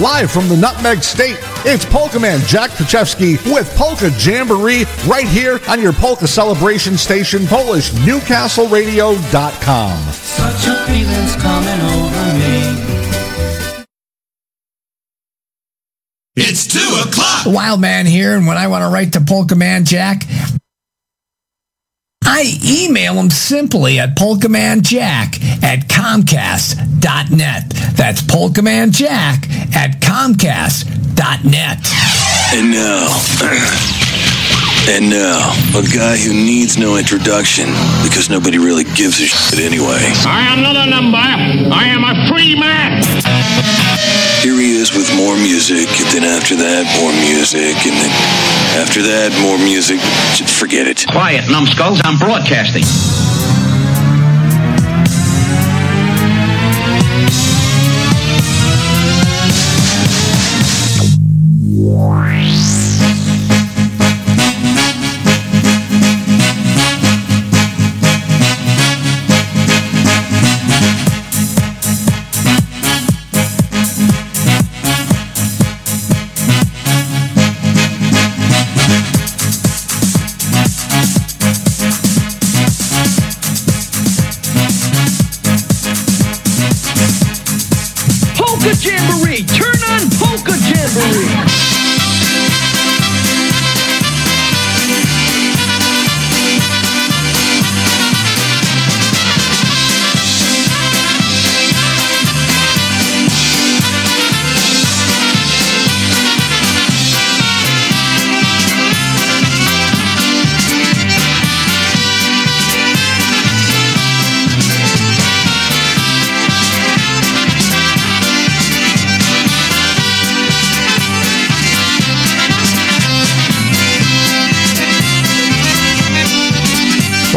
live from the Nutmeg State. It's Polka Man Jack Pachewski with Polka Jamboree right here on your Polka Celebration Station, PolishNewcastleRadio.com. Such a feeling's coming over me. It's two o'clock. Wild Man here, and when I want to write to Polka Man Jack, I email him simply at polkamanjack at comcast.net. That's polkamanjack at comcast.net. And now, and now, a guy who needs no introduction because nobody really gives a shit anyway. I am not a number. I am a free man. Here he is with more music, and then after that, more music, and then after that, more music. Just forget it. Quiet, numbskulls. I'm broadcasting. Polka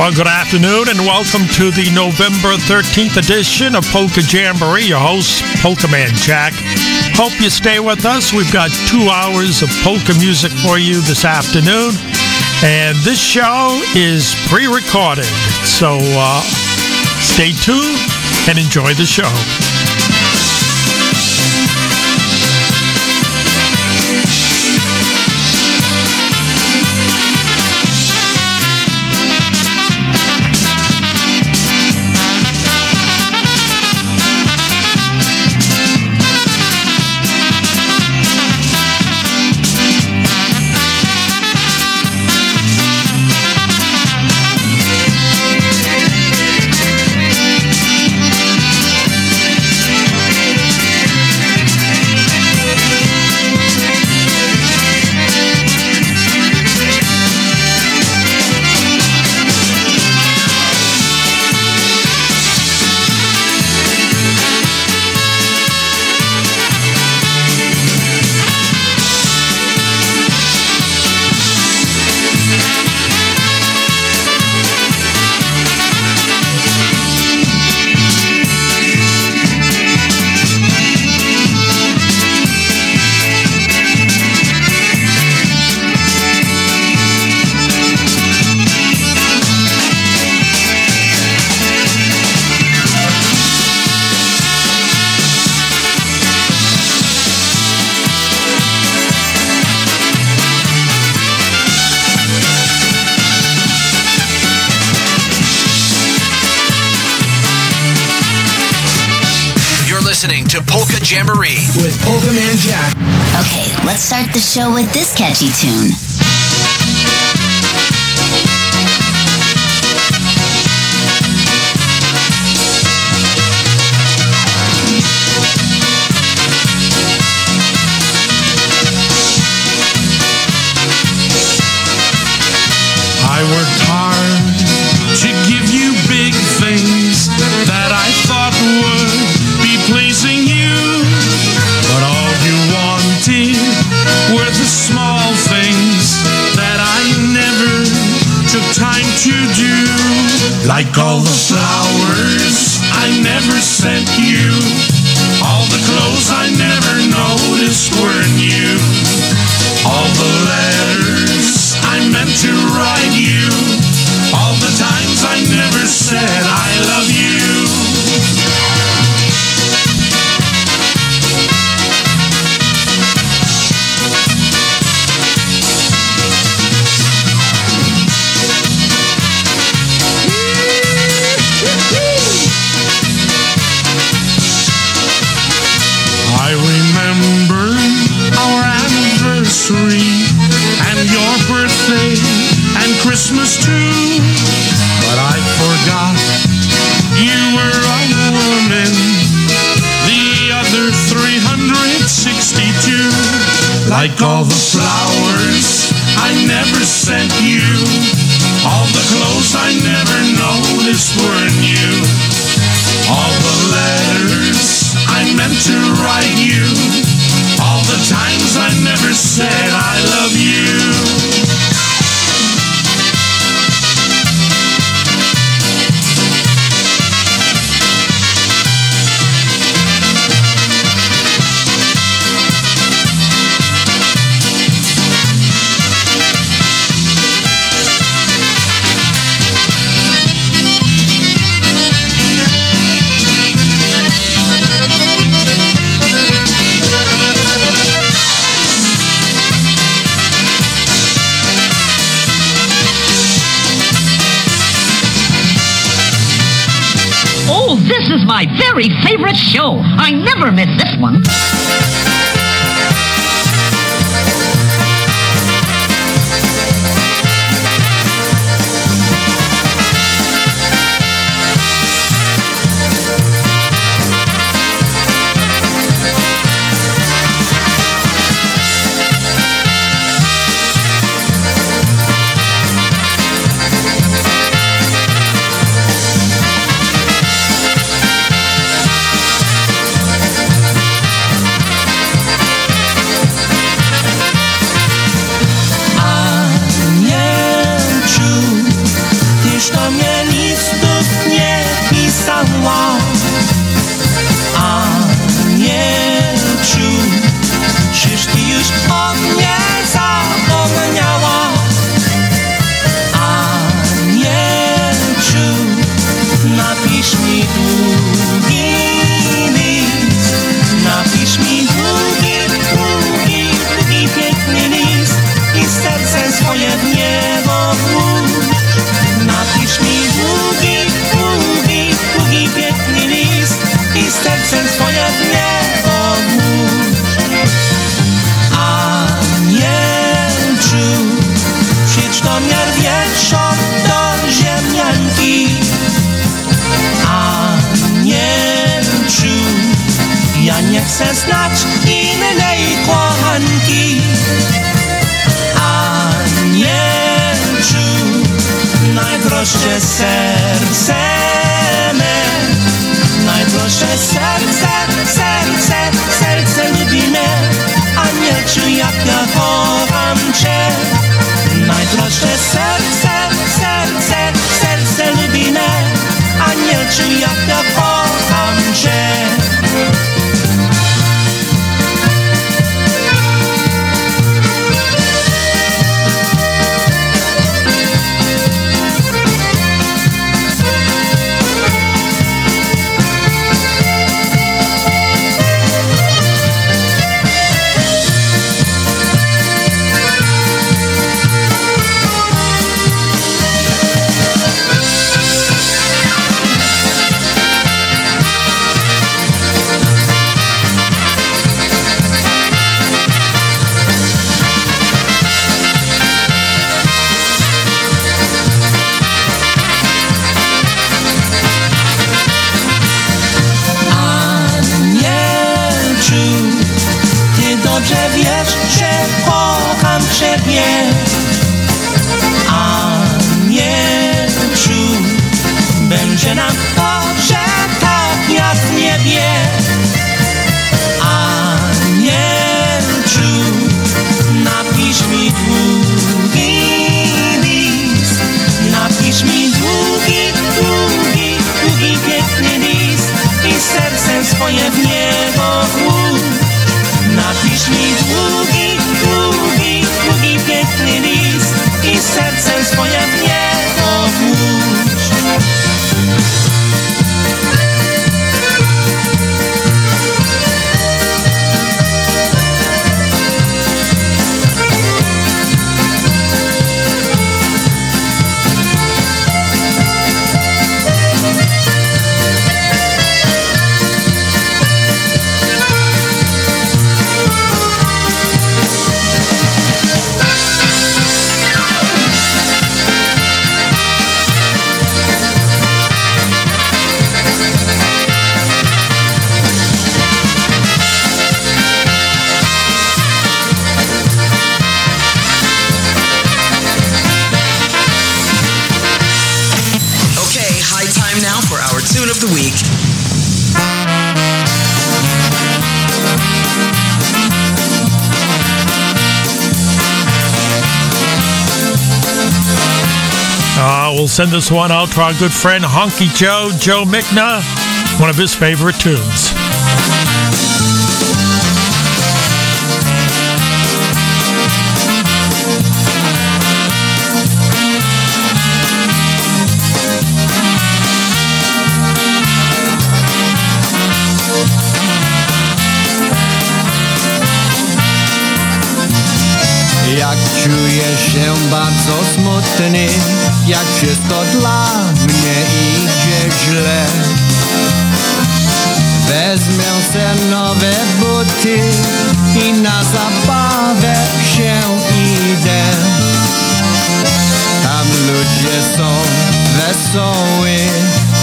Well, good afternoon and welcome to the November 13th edition of Polka Jamboree. Your host, Polka Man Jack. Hope you stay with us. We've got two hours of polka music for you this afternoon. And this show is pre recorded. So uh, stay tuned and enjoy the show. Polka Jamboree with Polka Man Jack. Okay, let's start the show with this catchy tune. Like all the flowers I never sent you. all the flowers I never sent you, all the clothes I never noticed were new, all the letters I meant to write you, all the times I never said. very favorite show. I never miss this one. Send this one out to our good friend Honky Joe, Joe Mickna, one of his favorite tunes. Jak czuję się bardzo smutny Jak wszystko dla mnie idzie źle. Wezmę se nowe buty I na zabawę się idę. Tam ludzie są wesoły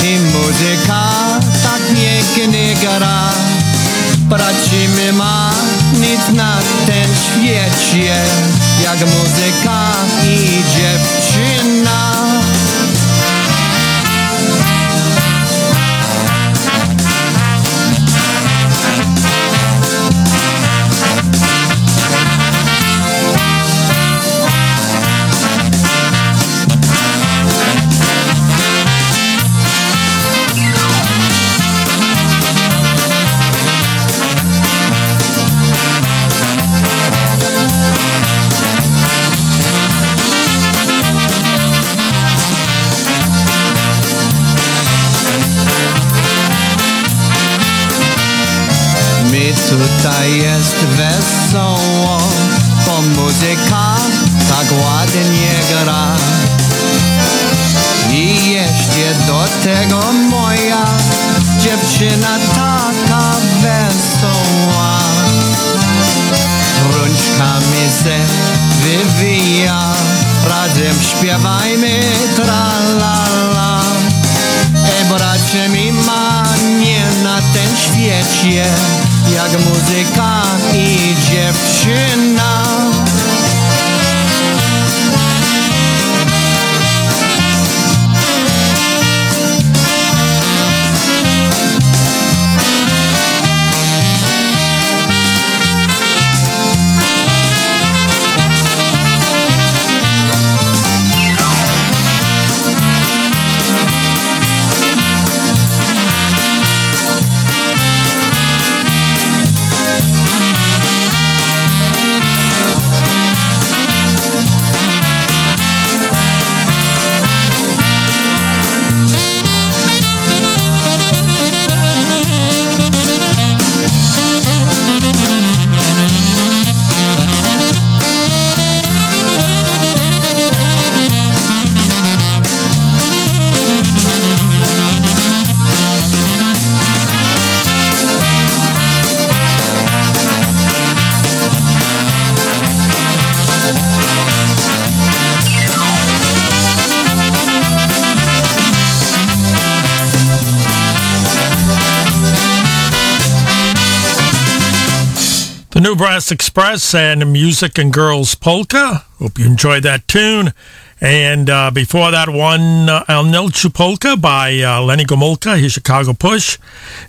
I muzyka tak pięknie gra. Bracimy ma nic na tym świecie Jak muzyka tutaj jest wesoło Bo muzyka tak ładnie gra. I jeszcze do tego moja Dziewczyna taka wesoła. Rączkami se wywija Razem śpiewajmy tra-la-la. Ej bracie mi ma nie na tym świecie Jak muzyka i dziewczyna Brass Express and Music and Girls Polka. Hope you enjoyed that tune. And uh, before that one, uh, El Nilchu Polka by uh, Lenny Gomulka, his Chicago Push.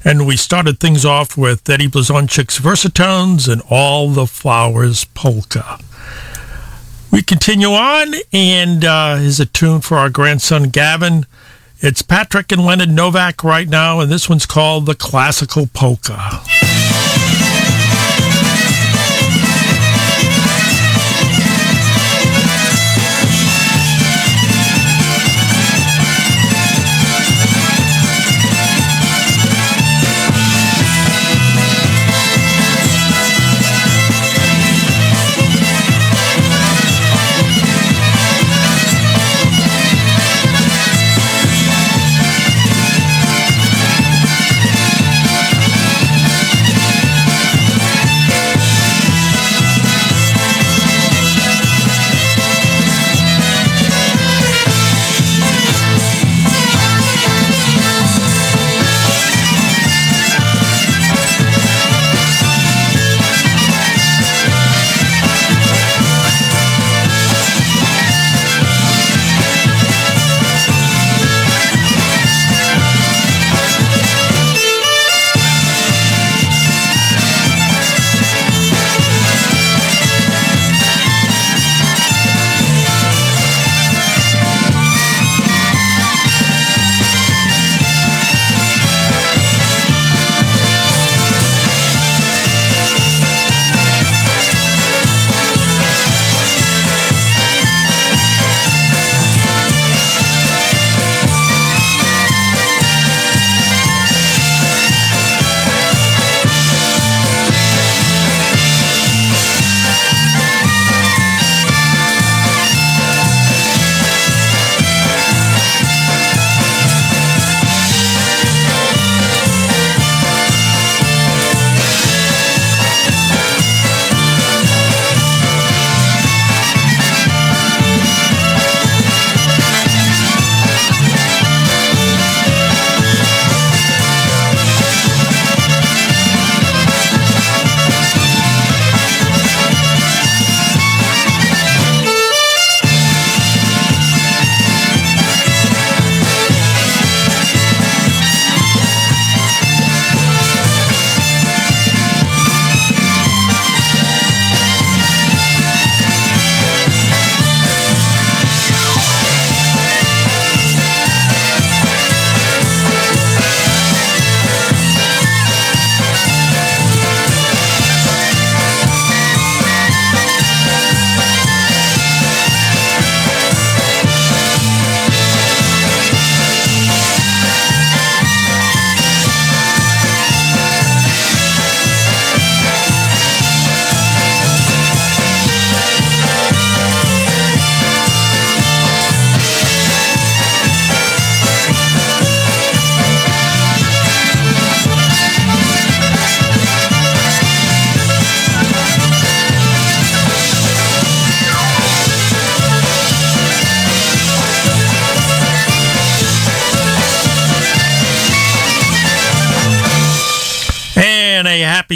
And we started things off with Eddie Blazonczyk's Versatones and All the Flowers Polka. We continue on, and uh, a tune for our grandson Gavin. It's Patrick and Leonard Novak right now, and this one's called The Classical Polka.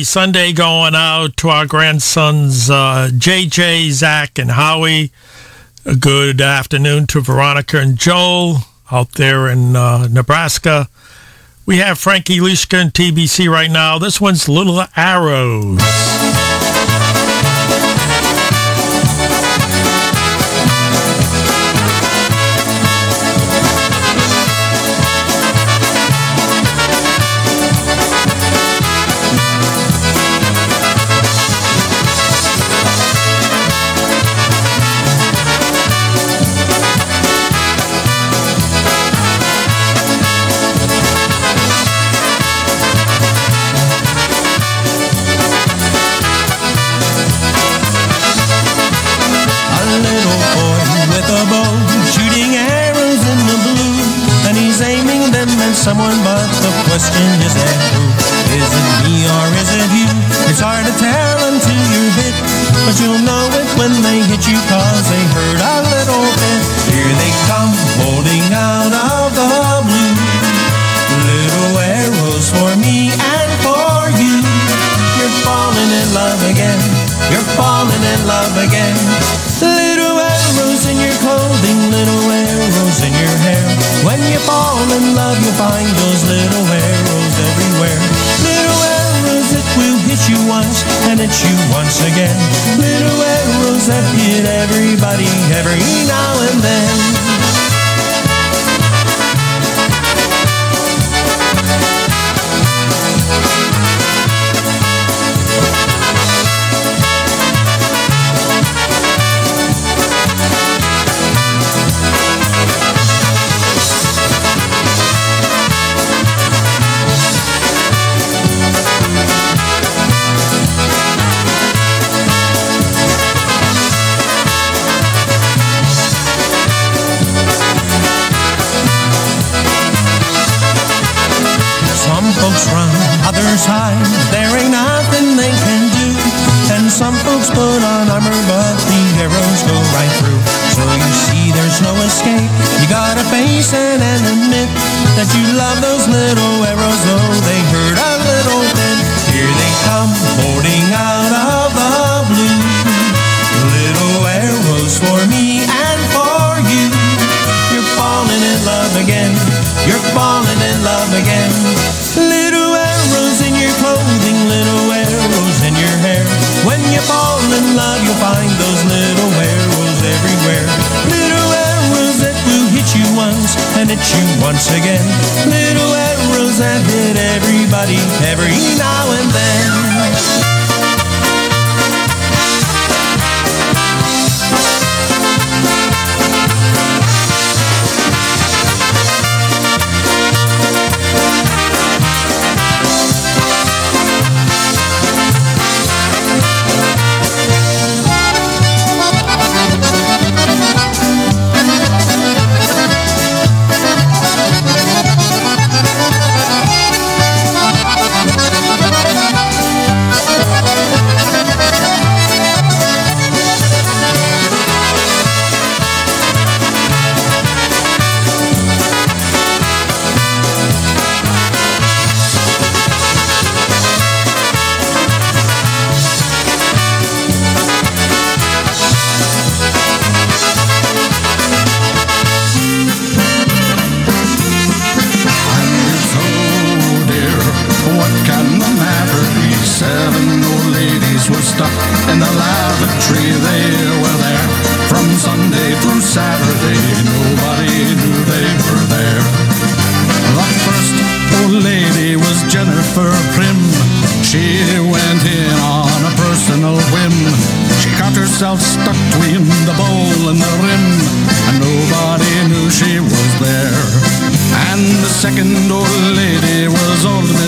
Sunday going out to our grandsons, uh, JJ, Zach, and Howie. A good afternoon to Veronica and Joel out there in uh, Nebraska. We have Frankie Lishka and TBC right now. This one's Little Arrows.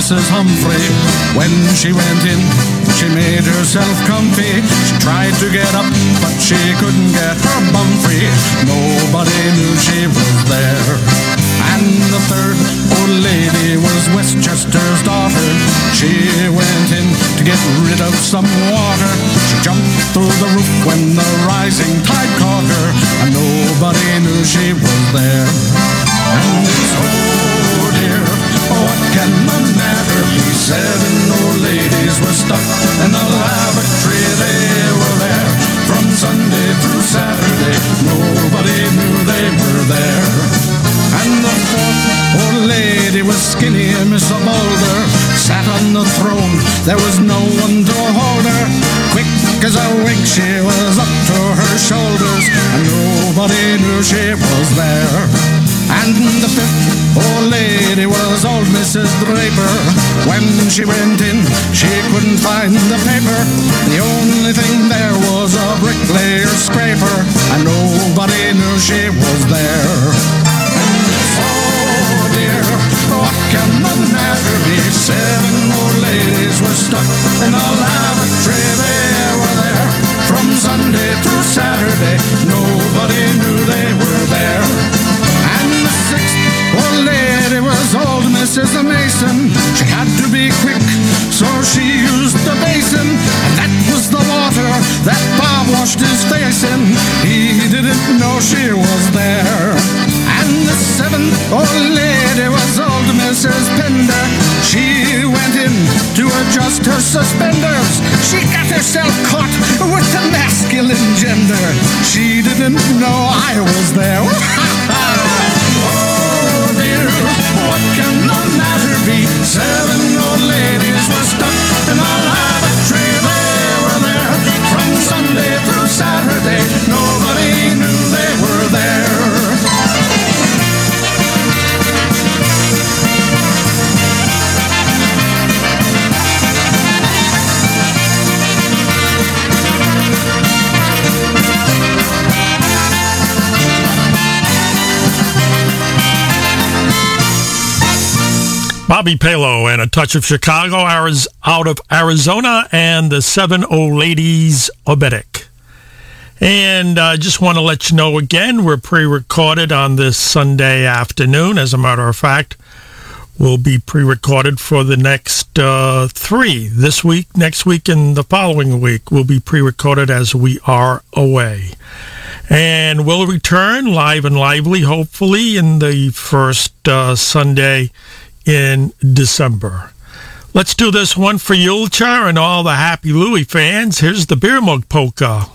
Mrs. Humphrey. When she went in, she made herself comfy. She tried to get up, but she couldn't get her bum free. Nobody knew she was there. And the third old lady was Westchester's daughter. She went in to get rid of some water. She jumped through the roof when the rising tide caught her. And nobody knew she was there. And it's got my matter. seven old and ladies were stuck. in the lavatory. they were there from Sunday through Saturday. Nobody knew they were there. And the old lady was skinny, Miss Boulder sat on the throne. There was no one to hold her. Quick as a wink, she was up to her shoulders, and nobody knew she was there. And the fifth old lady was old Mrs. Draper. When she went in, she couldn't find the paper. The only thing there was a bricklayer scraper, and nobody knew she was there. Oh dear, what can the matter be? Seven old ladies were stuck in a lavatory. They were there from Sunday through Saturday. Nobody knew they Mrs. Mason. She had to be quick, so she used the basin. And that was the water that Bob washed his face in. He didn't know she was there. And the seventh old lady was old Mrs. Pender. She went in to adjust her suspenders. She got herself caught with the masculine gender. She didn't know I was there. what can the matter be? Seven old ladies were stuck in a lavatory. They were there from Sunday through Saturday. Nobody knew they were there. Bobby Palo and a touch of Chicago, out of Arizona, and the Seven Old Ladies Obetic. And I uh, just want to let you know again, we're pre-recorded on this Sunday afternoon. As a matter of fact, we'll be pre-recorded for the next uh, three. This week, next week, and the following week We'll be pre-recorded as we are away. And we'll return live and lively, hopefully, in the first uh, Sunday in December. Let's do this one for Yulchar and all the Happy Louie fans. Here's the Beer Mug Polka.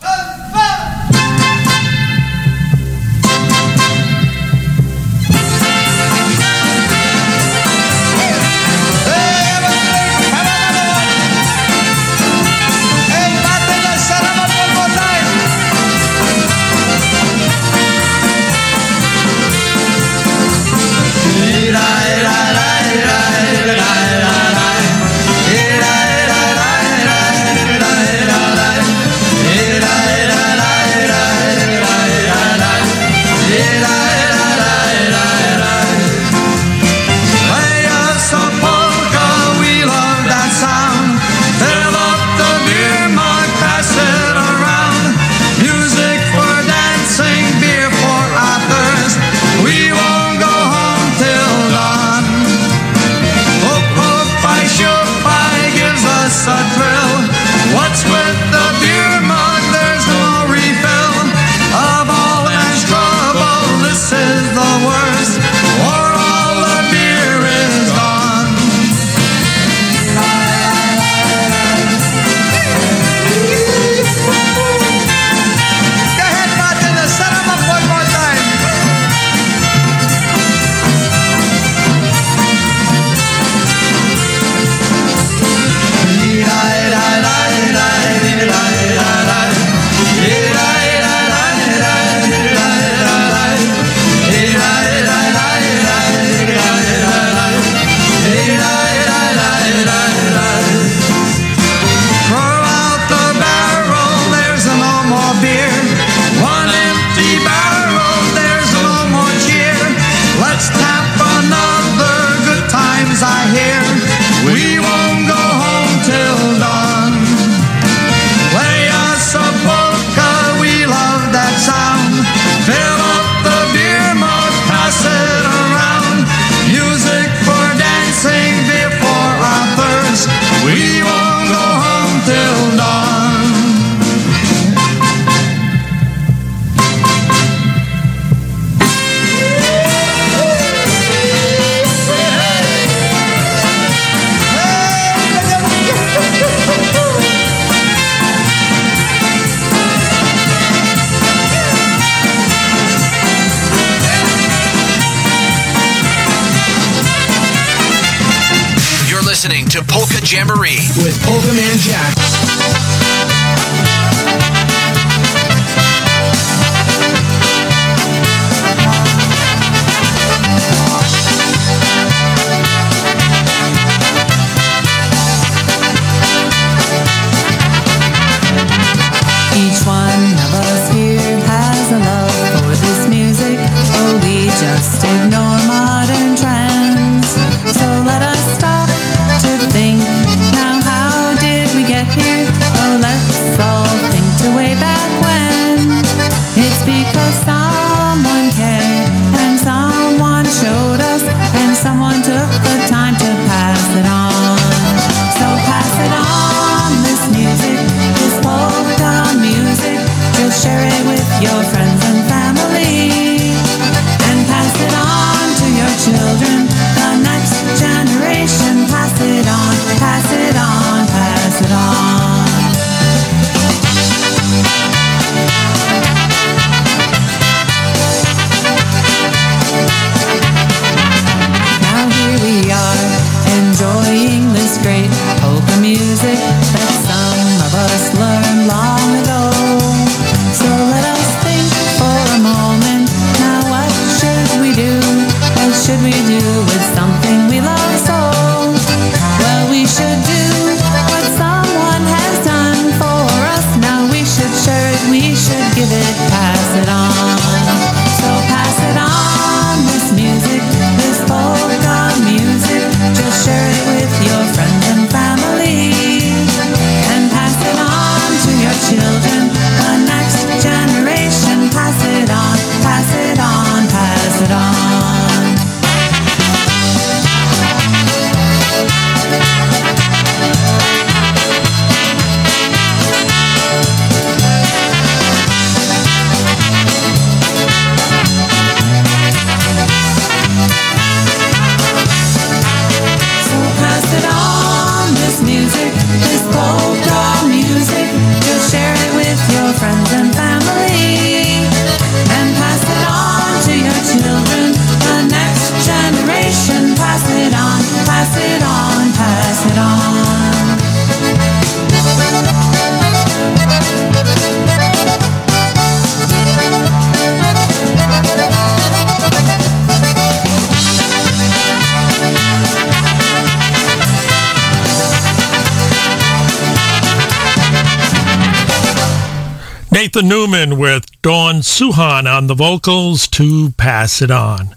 Suhan on the vocals to Pass It On.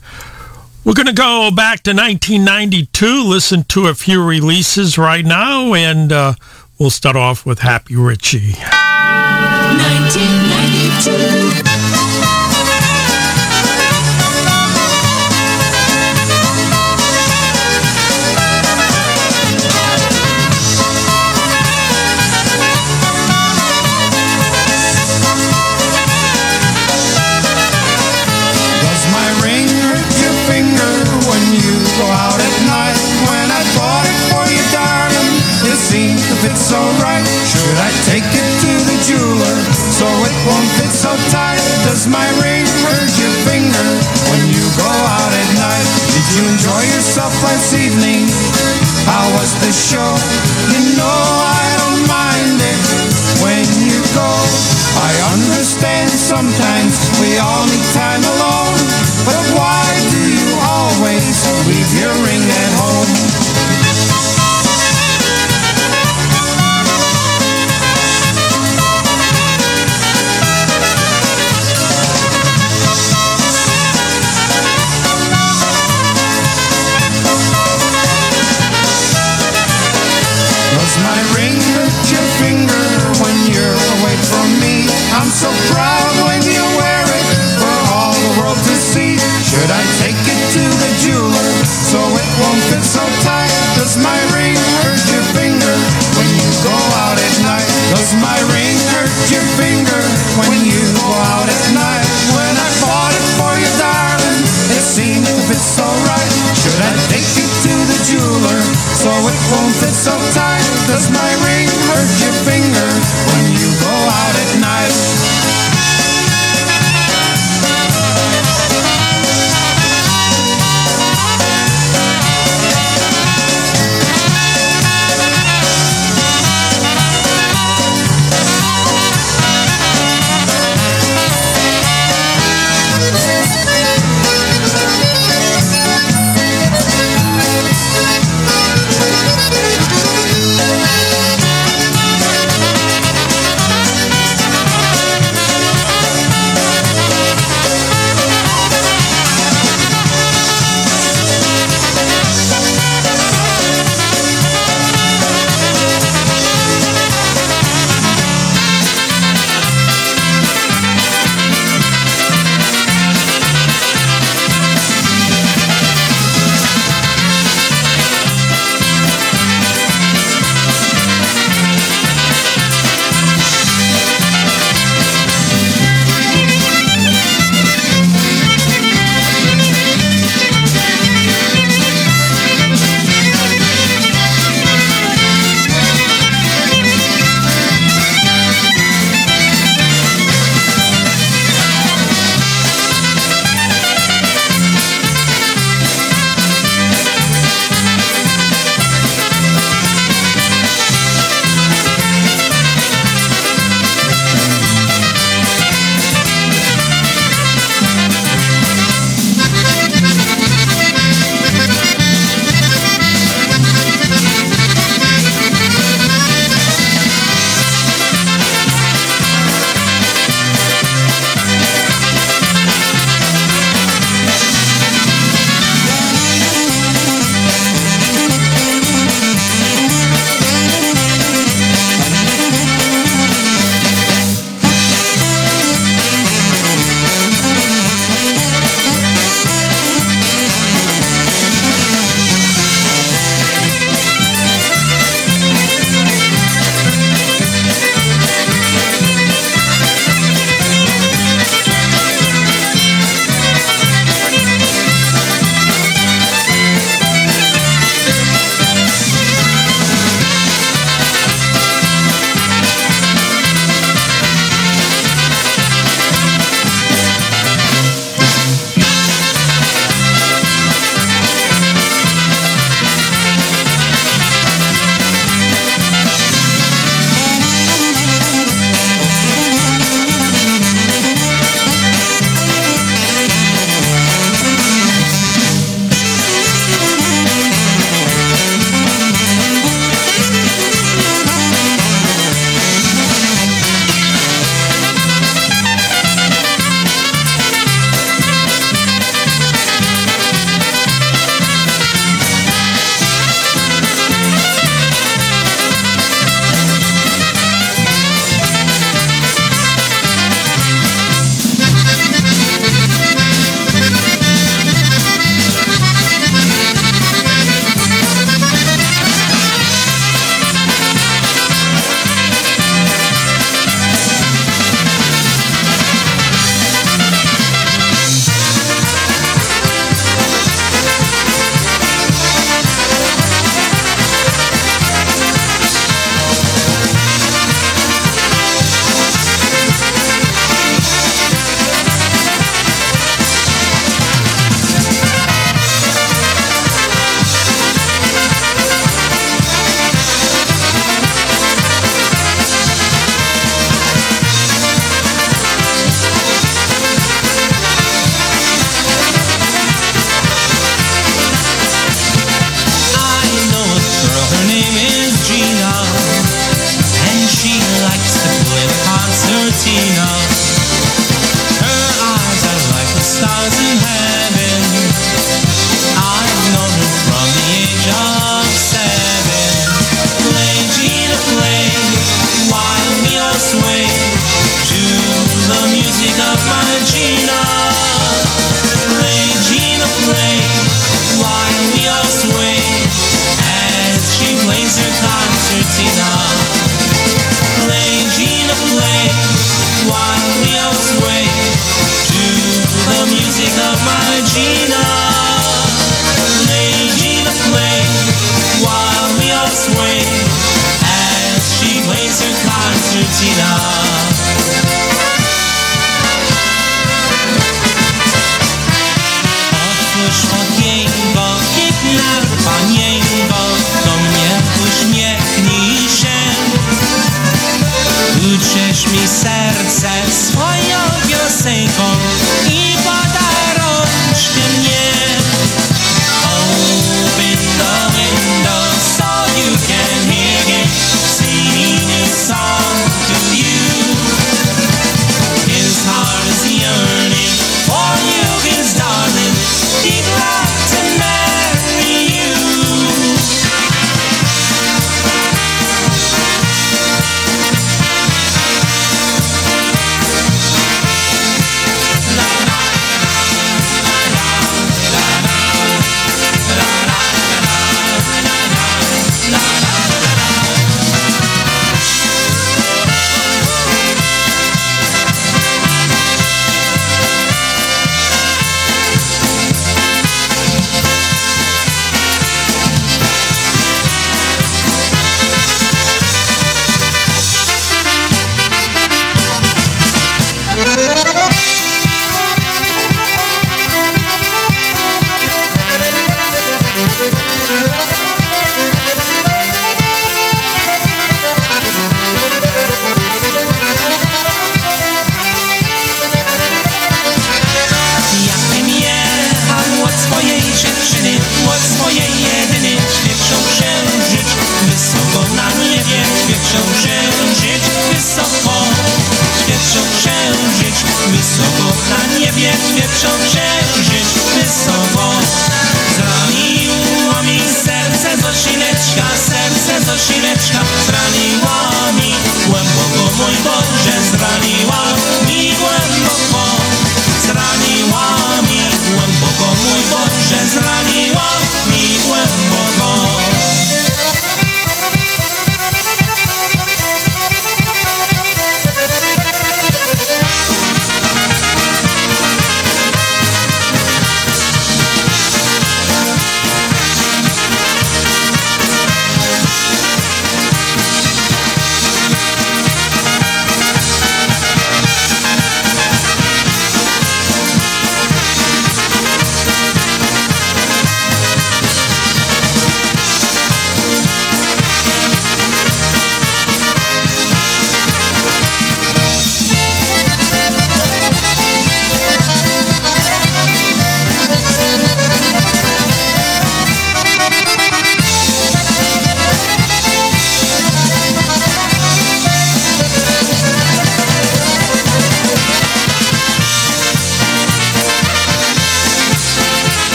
We're going to go back to 1992, listen to a few releases right now, and uh, we'll start off with Happy Richie. 1992. it's alright. Should I take it to the jeweler so it won't fit so tight? Does my ring hurt your finger when you go out at night? Did you enjoy yourself last evening? How was the show? You know I don't mind it when you go. I understand sometimes we all need time. My ring hurt your finger when you go out at night. When I bought it for you, darling, it seemed to fit so right. Should I take it to the jeweler so it won't fit so tight? Does my ring hurt your finger?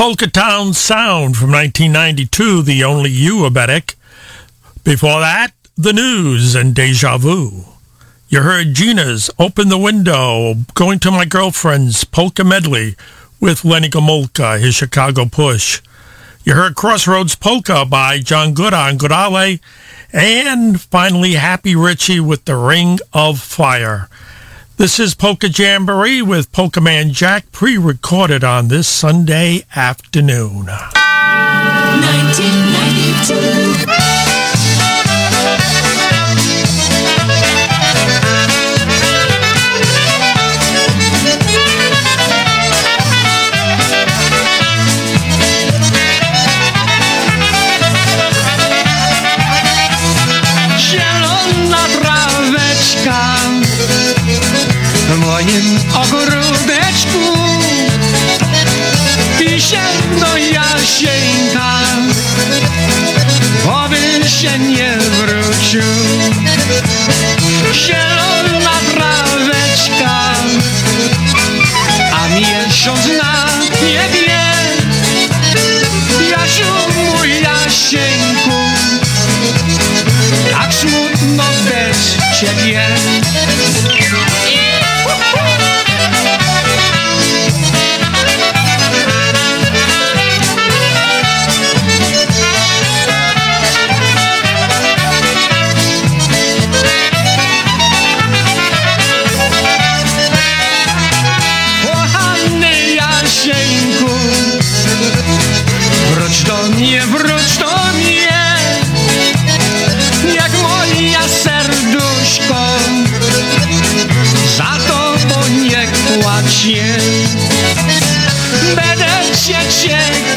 Polka Town Sound from 1992, The Only You, Abetic. Before that, The News and Deja Vu. You heard Gina's Open the Window, Going to My Girlfriend's Polka Medley with Lenny Gomulka, his Chicago Push. You heard Crossroads Polka by John Gooda and Goodale. And finally, Happy Ritchie with The Ring of Fire. This is Polka Jamboree with Polka Man Jack, pre-recorded on this Sunday afternoon. 1992. moim ogródeczku. I sięgno jasieńka Oby się nie wrócił. Zielona traweczka A miesiąc na niebie. Jasiu mój jasieńku Tak smutno bez ciebie. check, check.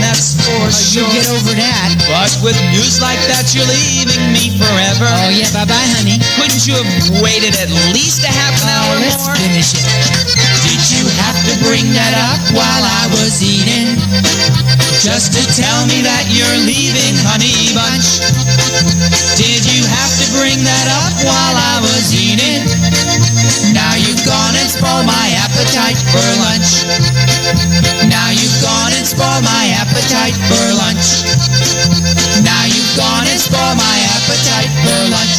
that's for oh, sure. You get over that. But with news like that, you're leaving me forever. Oh, yeah, bye bye, honey. Couldn't you have waited at least a half an oh, hour let's more? Finish it. Did you have to bring that up while I was eating? Just to tell me that you're leaving, honey bunch. Did you have to bring that up while I was eating? Now you've gone and spoiled my appetite for lunch and spoil my appetite for lunch. Now you've gone and spoiled my appetite for lunch.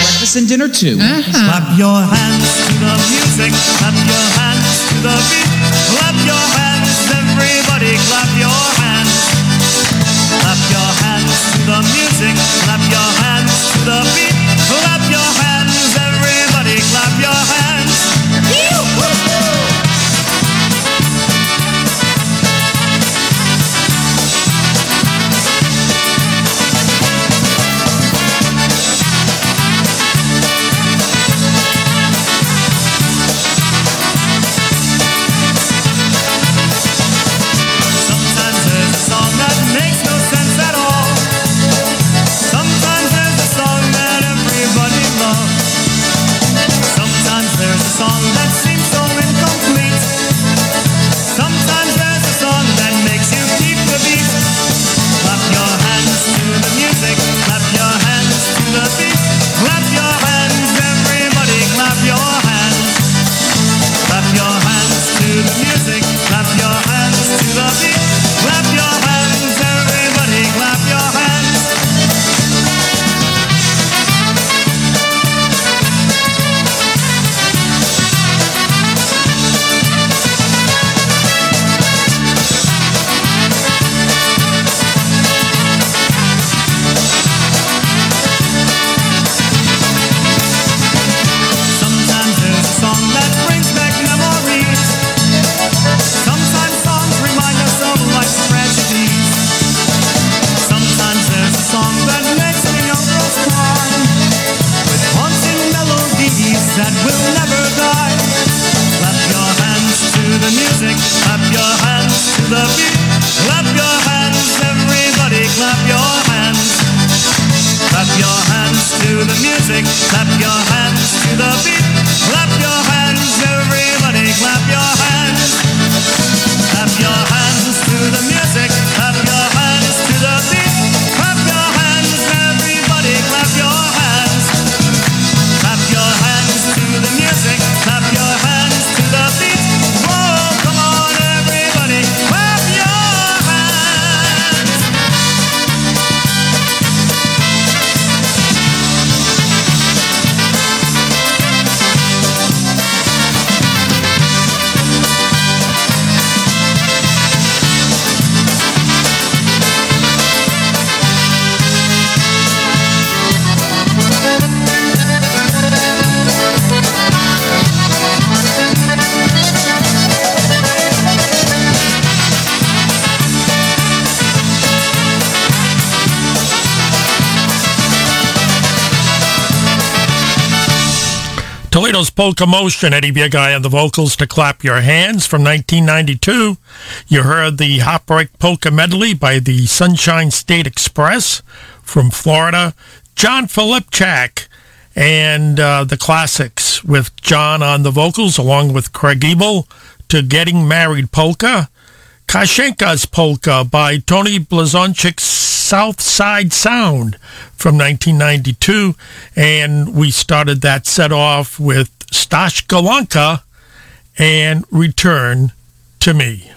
Breakfast and dinner too. Uh-huh. Clap your hands to the music. Clap your hands to the beat. Clap your hands, everybody. Clap your hands. Clap your hands to the music. Clap your hands to the beat. Clap Toledo's Polka Motion, Eddie Biegai on the vocals to Clap Your Hands from 1992. You heard the Hot Break Polka Medley by the Sunshine State Express from Florida. John Filipchak and uh, the classics with John on the vocals along with Craig Ebel to Getting Married Polka. Kashenka's Polka by Tony Blazonczyk's South Side Sound from 1992. And we started that set off with Stash Golonka and Return to Me.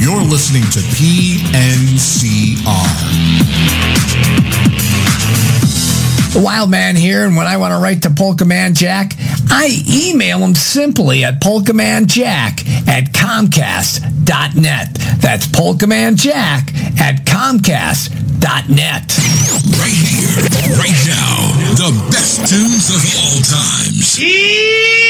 You're listening to PNCR. Wild Man here, and when I want to write to Polka Man Jack, I email him simply at polkamanjack at comcast.net. That's polkamanjack at comcast.net. Right here, right now, the best tunes of all times. E-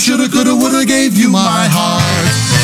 shoulda, coulda, woulda gave you my heart.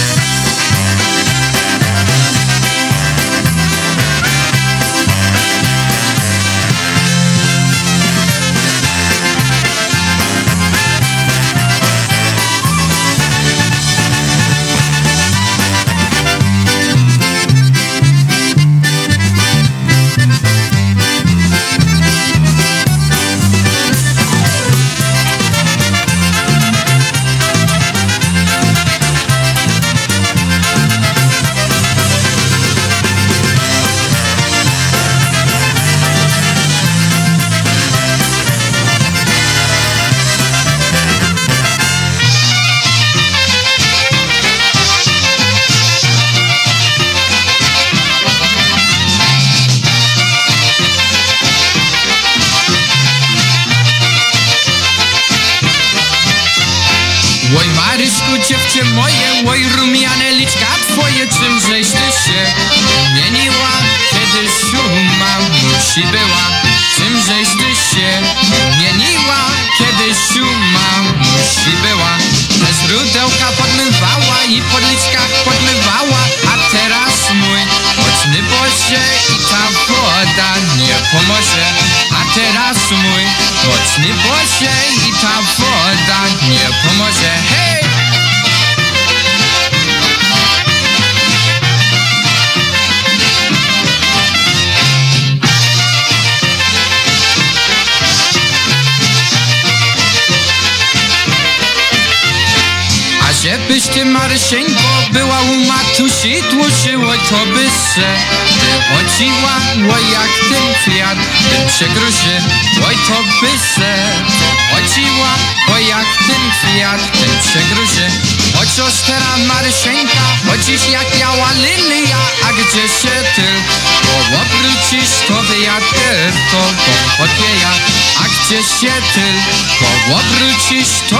Się tylko obrócisz, to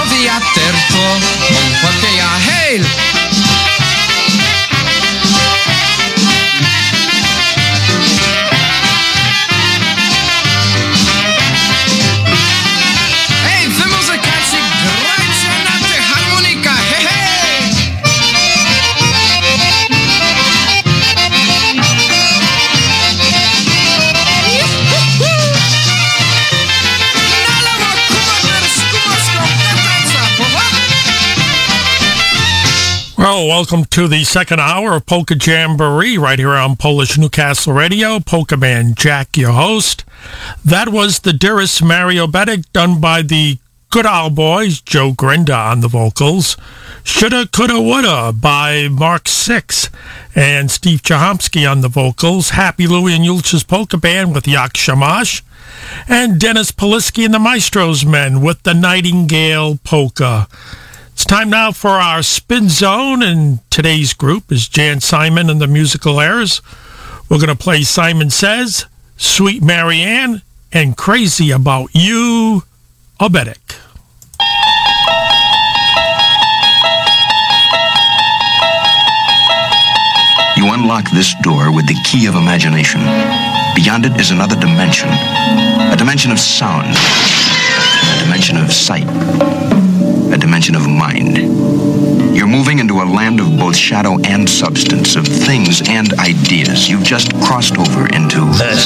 welcome to the second hour of Polka Jamboree right here on Polish Newcastle Radio. Polka Man Jack, your host. That was the Dearest Mario Betic done by the Good Owl Boys, Joe Grinda on the vocals. Shoulda, Coulda, Woulda by Mark Six and Steve Chahomsky on the vocals. Happy Louie and Yulch's Polka Band with Yak Shamash. And Dennis Polisky and the Maestros Men with the Nightingale Polka. It's time now for our spin zone, and today's group is Jan Simon and the Musical Airs. We're going to play Simon Says, Sweet Marianne, and Crazy About You, Obetic. You unlock this door with the key of imagination. Beyond it is another dimension. A dimension of sound. A dimension of sight a dimension of mind. You're moving into a land of both shadow and substance, of things and ideas. You've just crossed over into... The.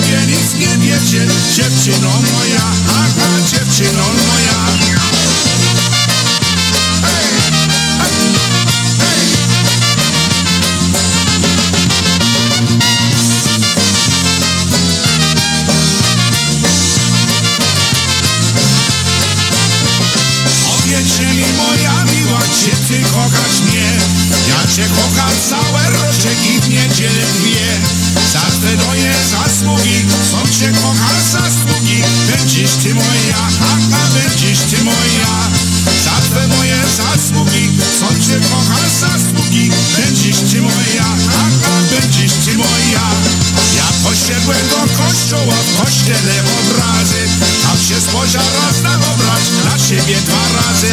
siebie nic nie wiecie Dziewczyno moja, aha dziewczyno moja. dwa razy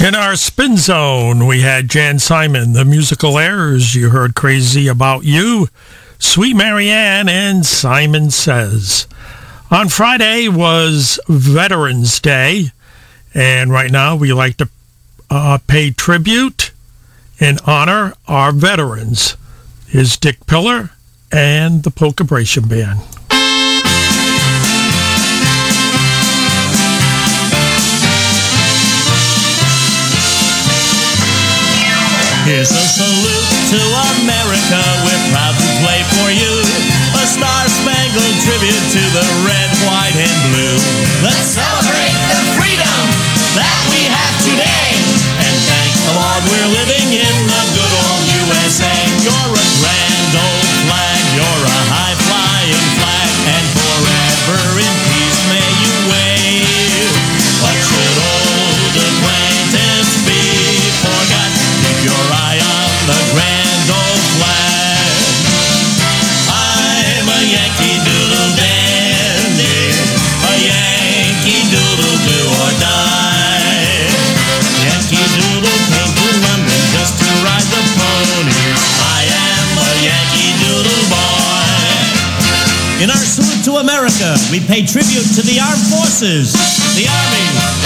In our spin zone, we had Jan Simon, the musical errors. You heard Crazy About You, Sweet Marianne, and Simon Says. On Friday was Veterans Day, and right now we like to uh, pay tribute and honor our veterans. Is Dick Pillar and the Polka Bration Band. Here's a salute to America. We're proud to play for you. A star spangled tribute to the red, white, and blue. Let's celebrate the freedom that we have today. And thank the Lord we're living in the good old USA. You're a grand old flag. You're a high flying flag. And forever in we pay tribute to the armed forces, the Army,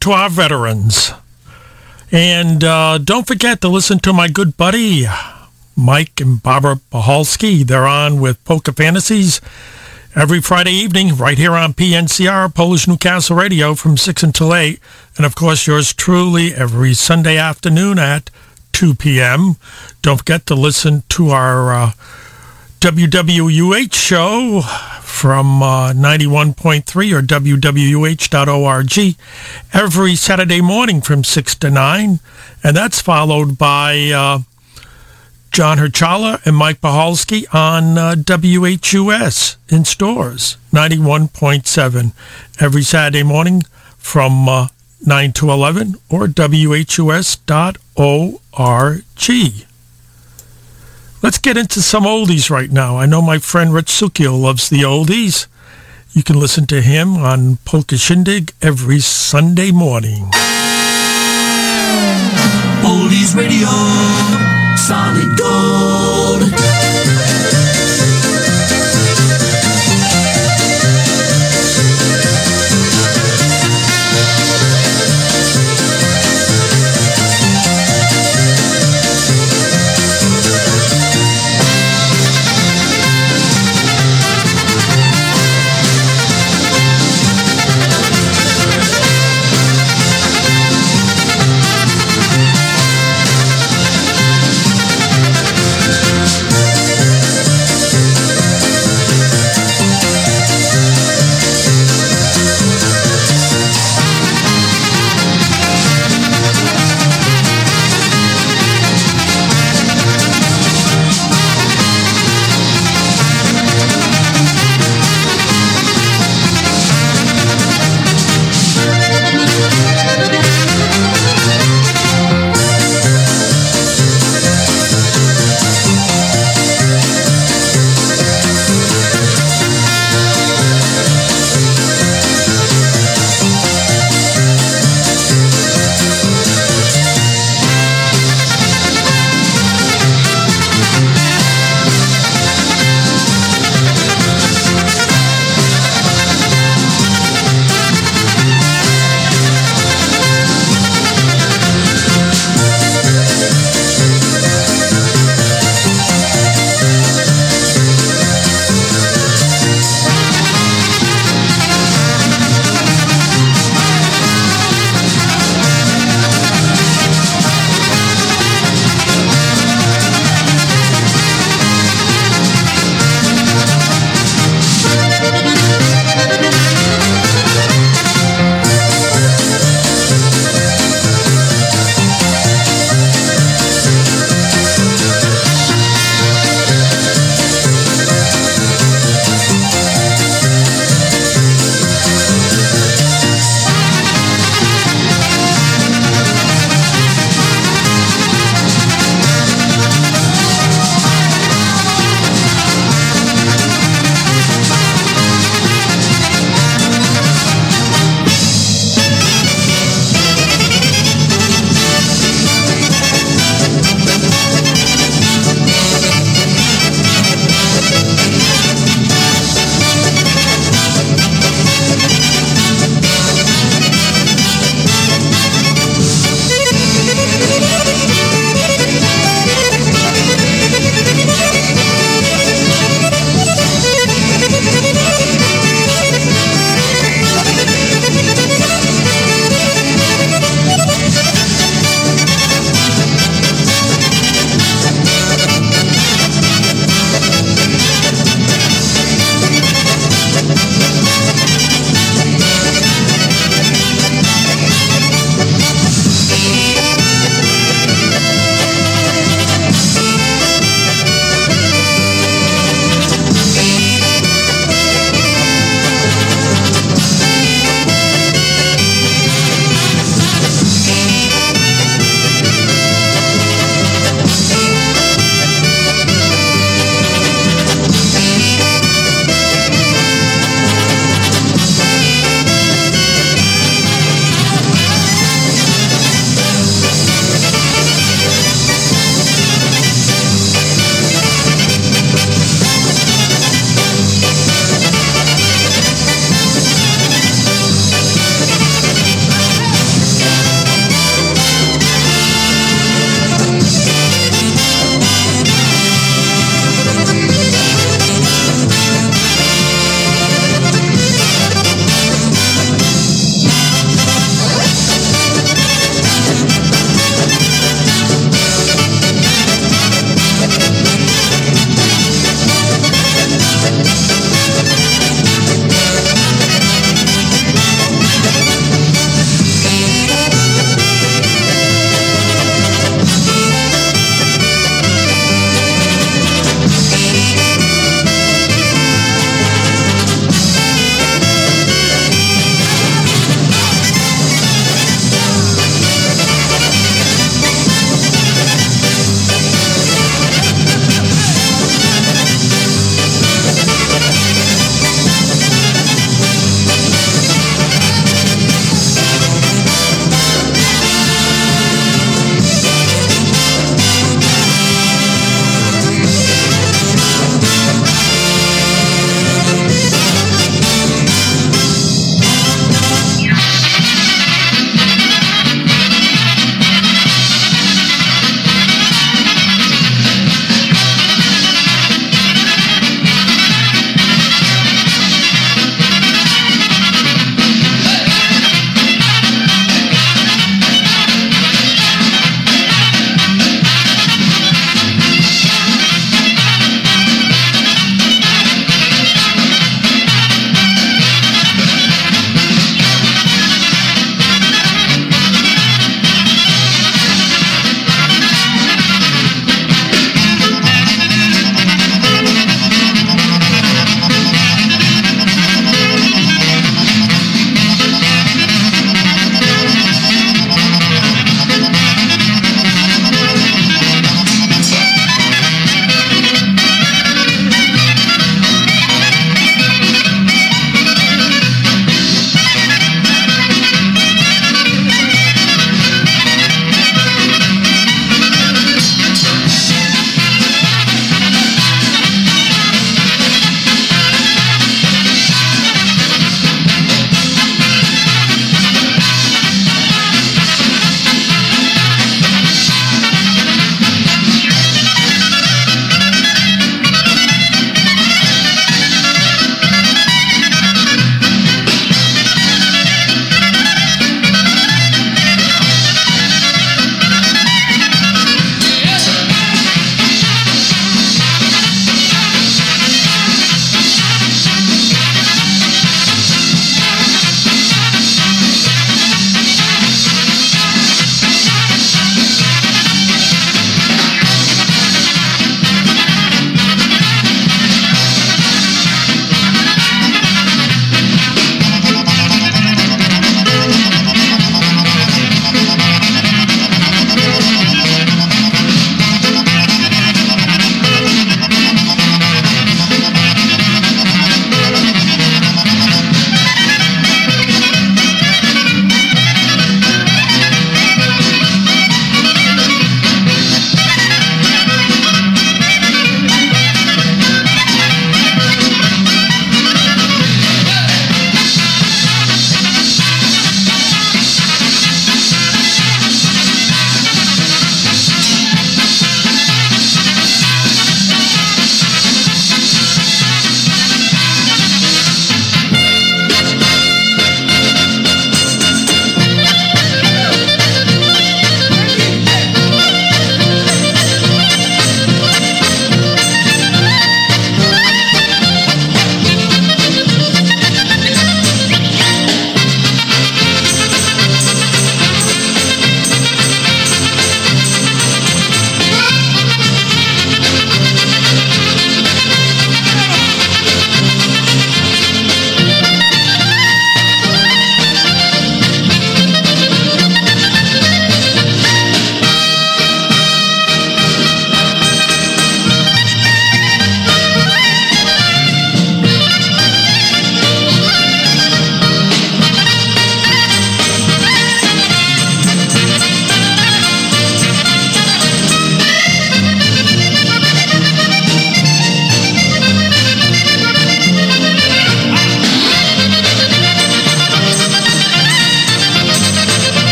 to our veterans. And uh, don't forget to listen to my good buddy, Mike and Barbara Pahalski. They're on with Polka Fantasies every Friday evening right here on PNCR, Polish Newcastle Radio from 6 until 8. And of course, yours truly every Sunday afternoon at 2 p.m. Don't forget to listen to our uh, WWUH show from uh, 91.3 or www.org every Saturday morning from 6 to 9. And that's followed by uh, John Herchala and Mike Bahalski on uh, WHUS in Storrs, 91.7 every Saturday morning from uh, 9 to 11 or WHUS.org. Let's get into some oldies right now. I know my friend Rich Sukio loves the oldies. You can listen to him on Polka Shindig every Sunday morning. Oldies Radio, solid gold.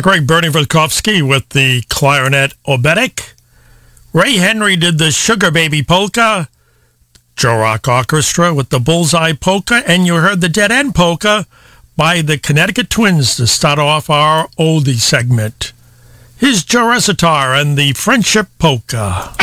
The great Bernie Witkowski with the clarinet oberek. Ray Henry did the Sugar Baby Polka. Joe Rock Orchestra with the Bullseye Polka. And you heard the Dead End Polka by the Connecticut Twins to start off our oldie segment. Here's Joe Resitar and the Friendship Polka.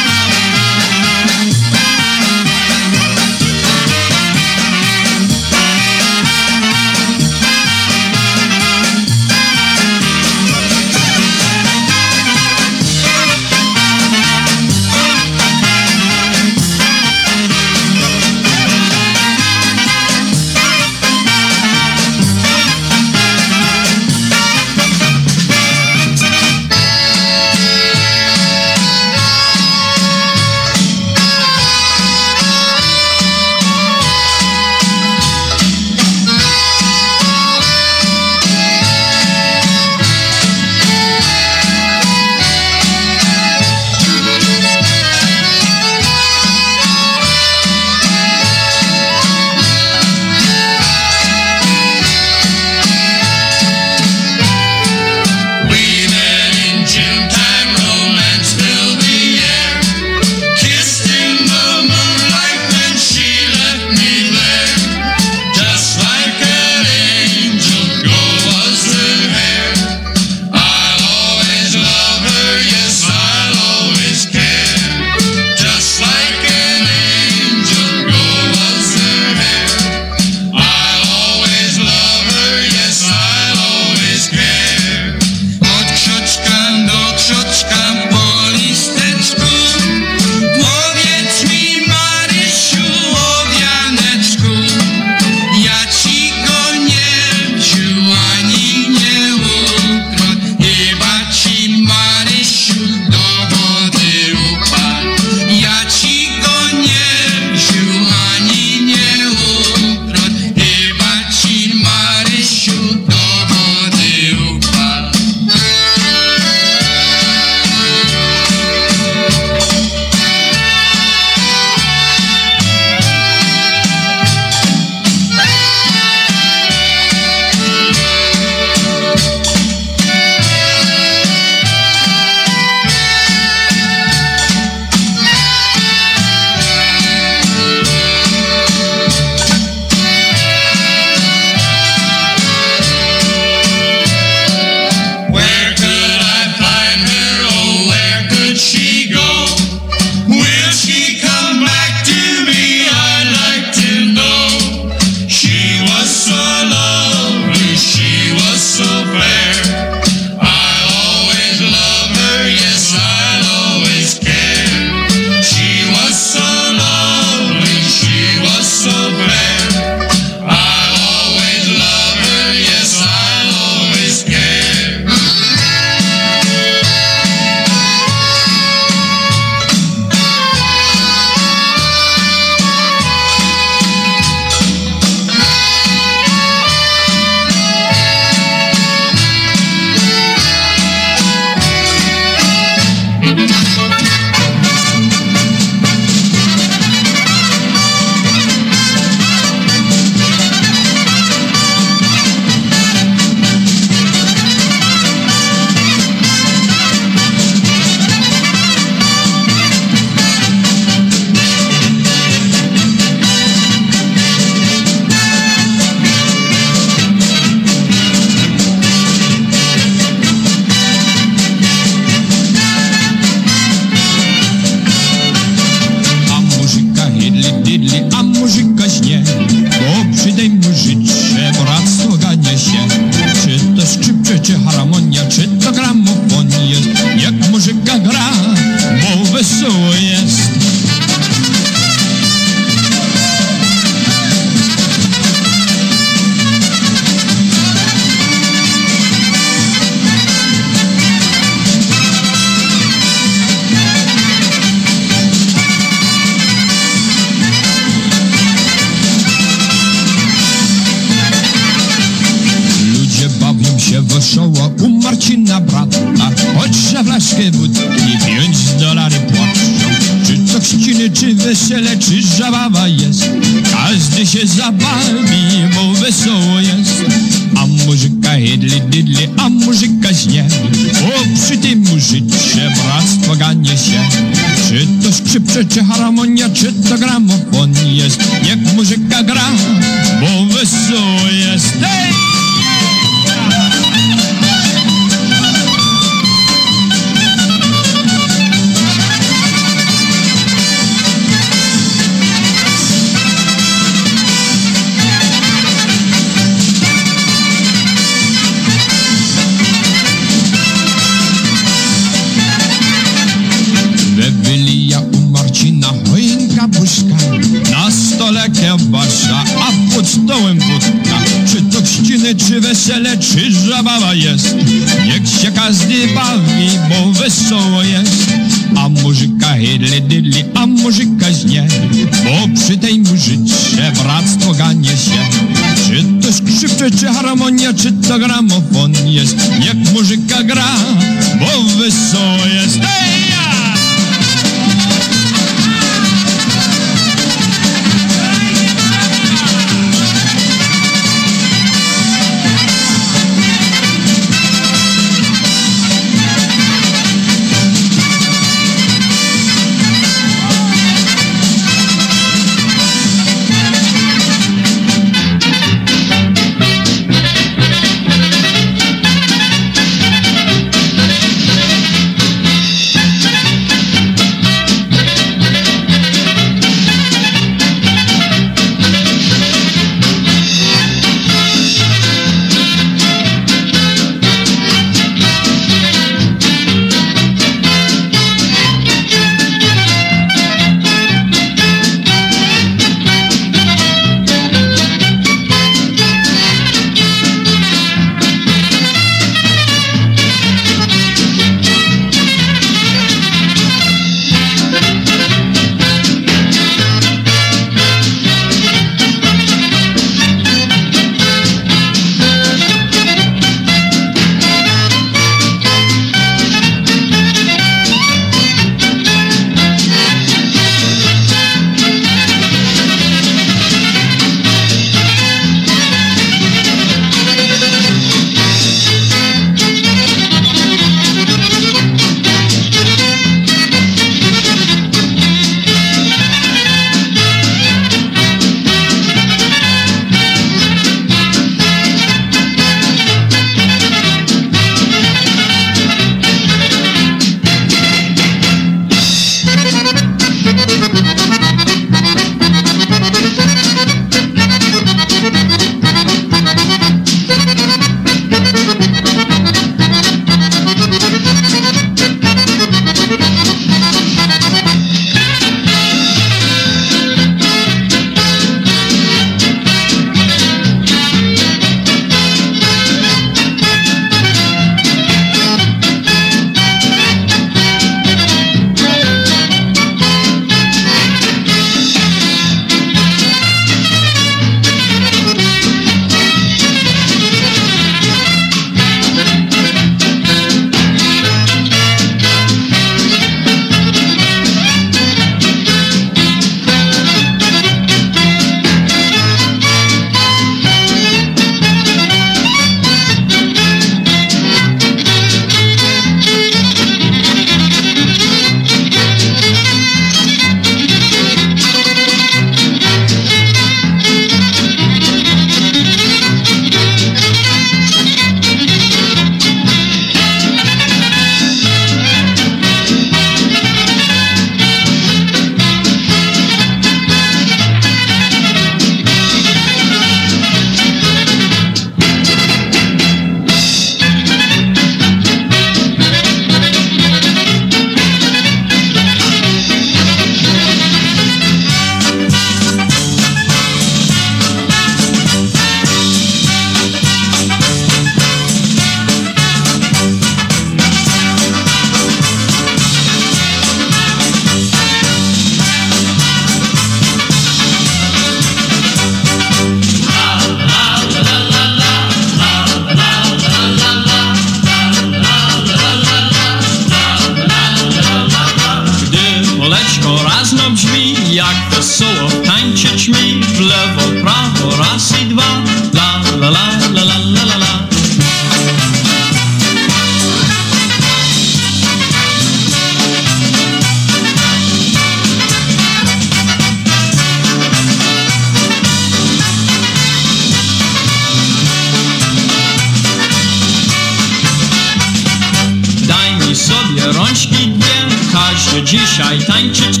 Dzisiaj tańczyć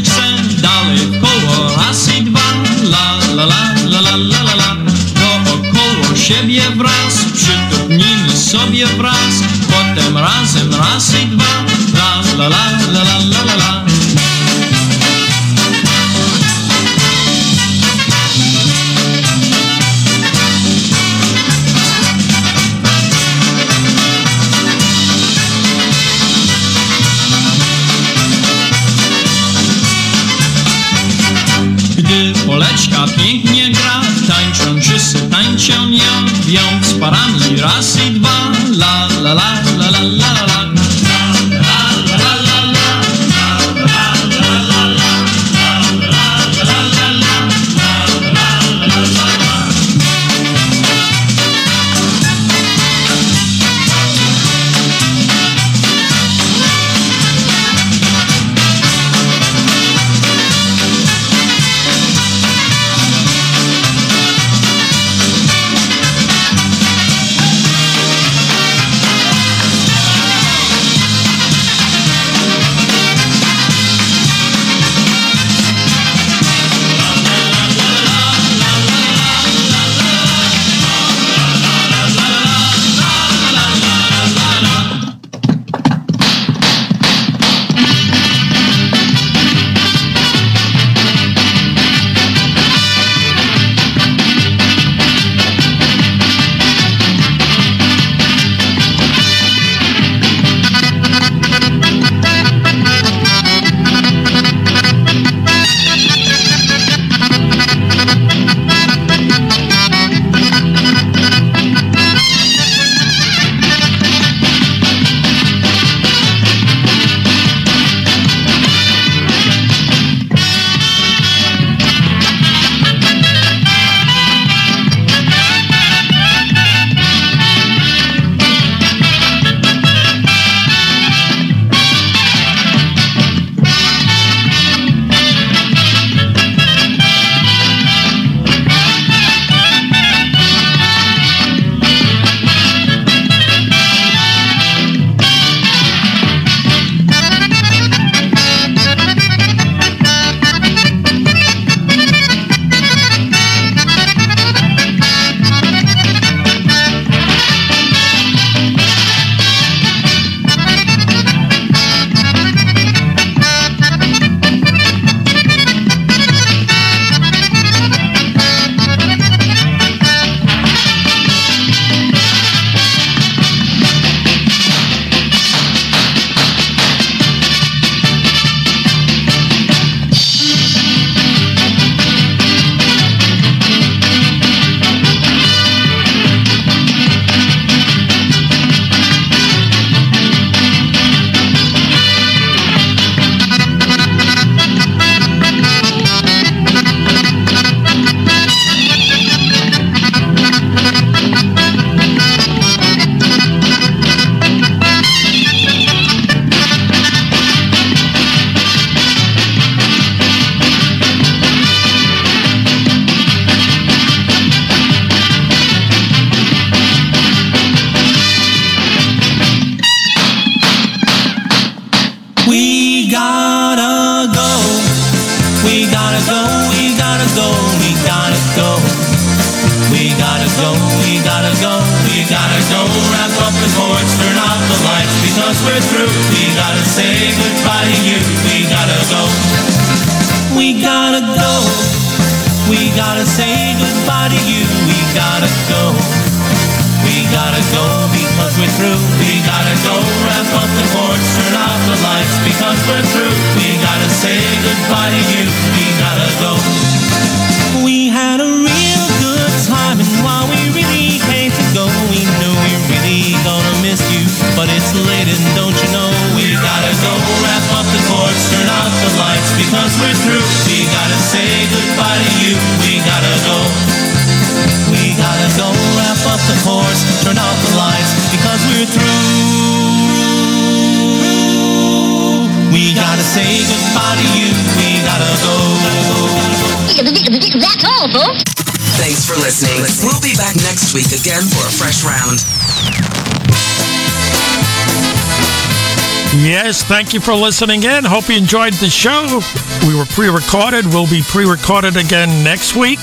thank you for listening in. Hope you enjoyed the show. We were pre recorded. We'll be pre recorded again next week.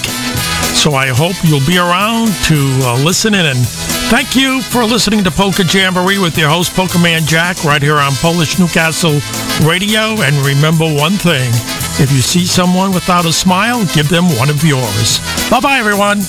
So I hope you'll be around to uh, listen in. And thank you for listening to Polka Jamboree with your host, Polka Man Jack, right here on Polish Newcastle Radio. And remember one thing if you see someone without a smile, give them one of yours. Bye bye, everyone.